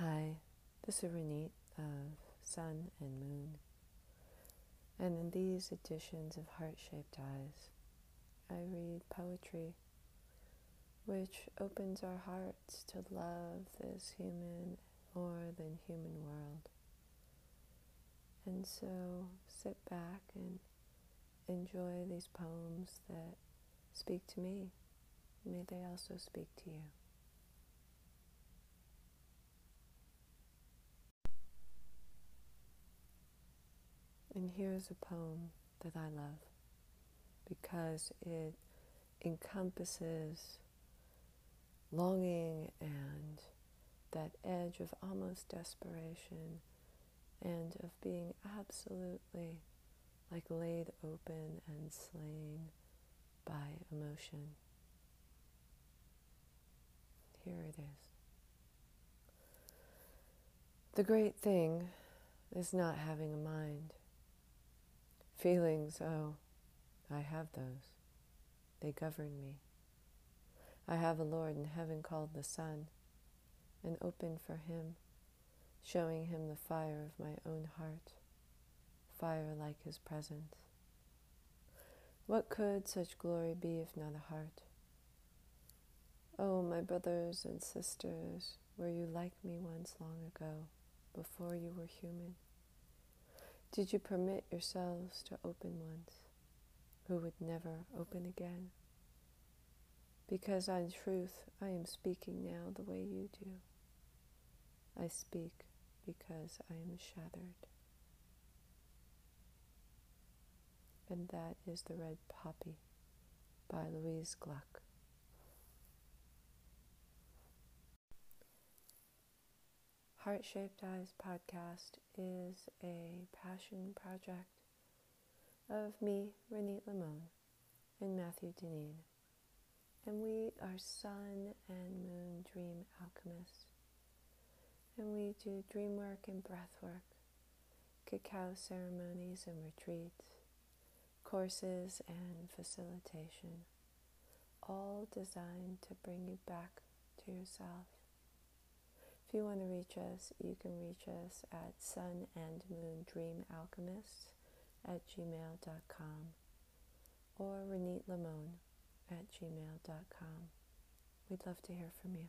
Hi, this is Ronit of Sun and Moon. And in these editions of Heart Shaped Eyes, I read poetry which opens our hearts to love this human more than human world. And so sit back and enjoy these poems that speak to me. May they also speak to you. And here's a poem that I love because it encompasses longing and that edge of almost desperation and of being absolutely like laid open and slain by emotion. Here it is. The great thing is not having a mind. Feelings, oh, I have those. They govern me. I have a Lord in heaven called the Sun, and open for him, showing him the fire of my own heart, fire like his presence. What could such glory be if not a heart? Oh, my brothers and sisters, were you like me once long ago, before you were human? Did you permit yourselves to open once, who would never open again? Because in truth, I am speaking now the way you do. I speak because I am shattered. And that is The Red Poppy by Louise Gluck. Heart Shaped Eyes podcast is a passion project of me, Ronit Lemon, and Matthew Deneen. And we are sun and moon dream alchemists. And we do dream work and breath work, cacao ceremonies and retreats, courses and facilitation, all designed to bring you back to yourself if you want to reach us, you can reach us at sun and moon dream alchemists at gmail.com or Ronit Lemon at gmail.com. We'd love to hear from you.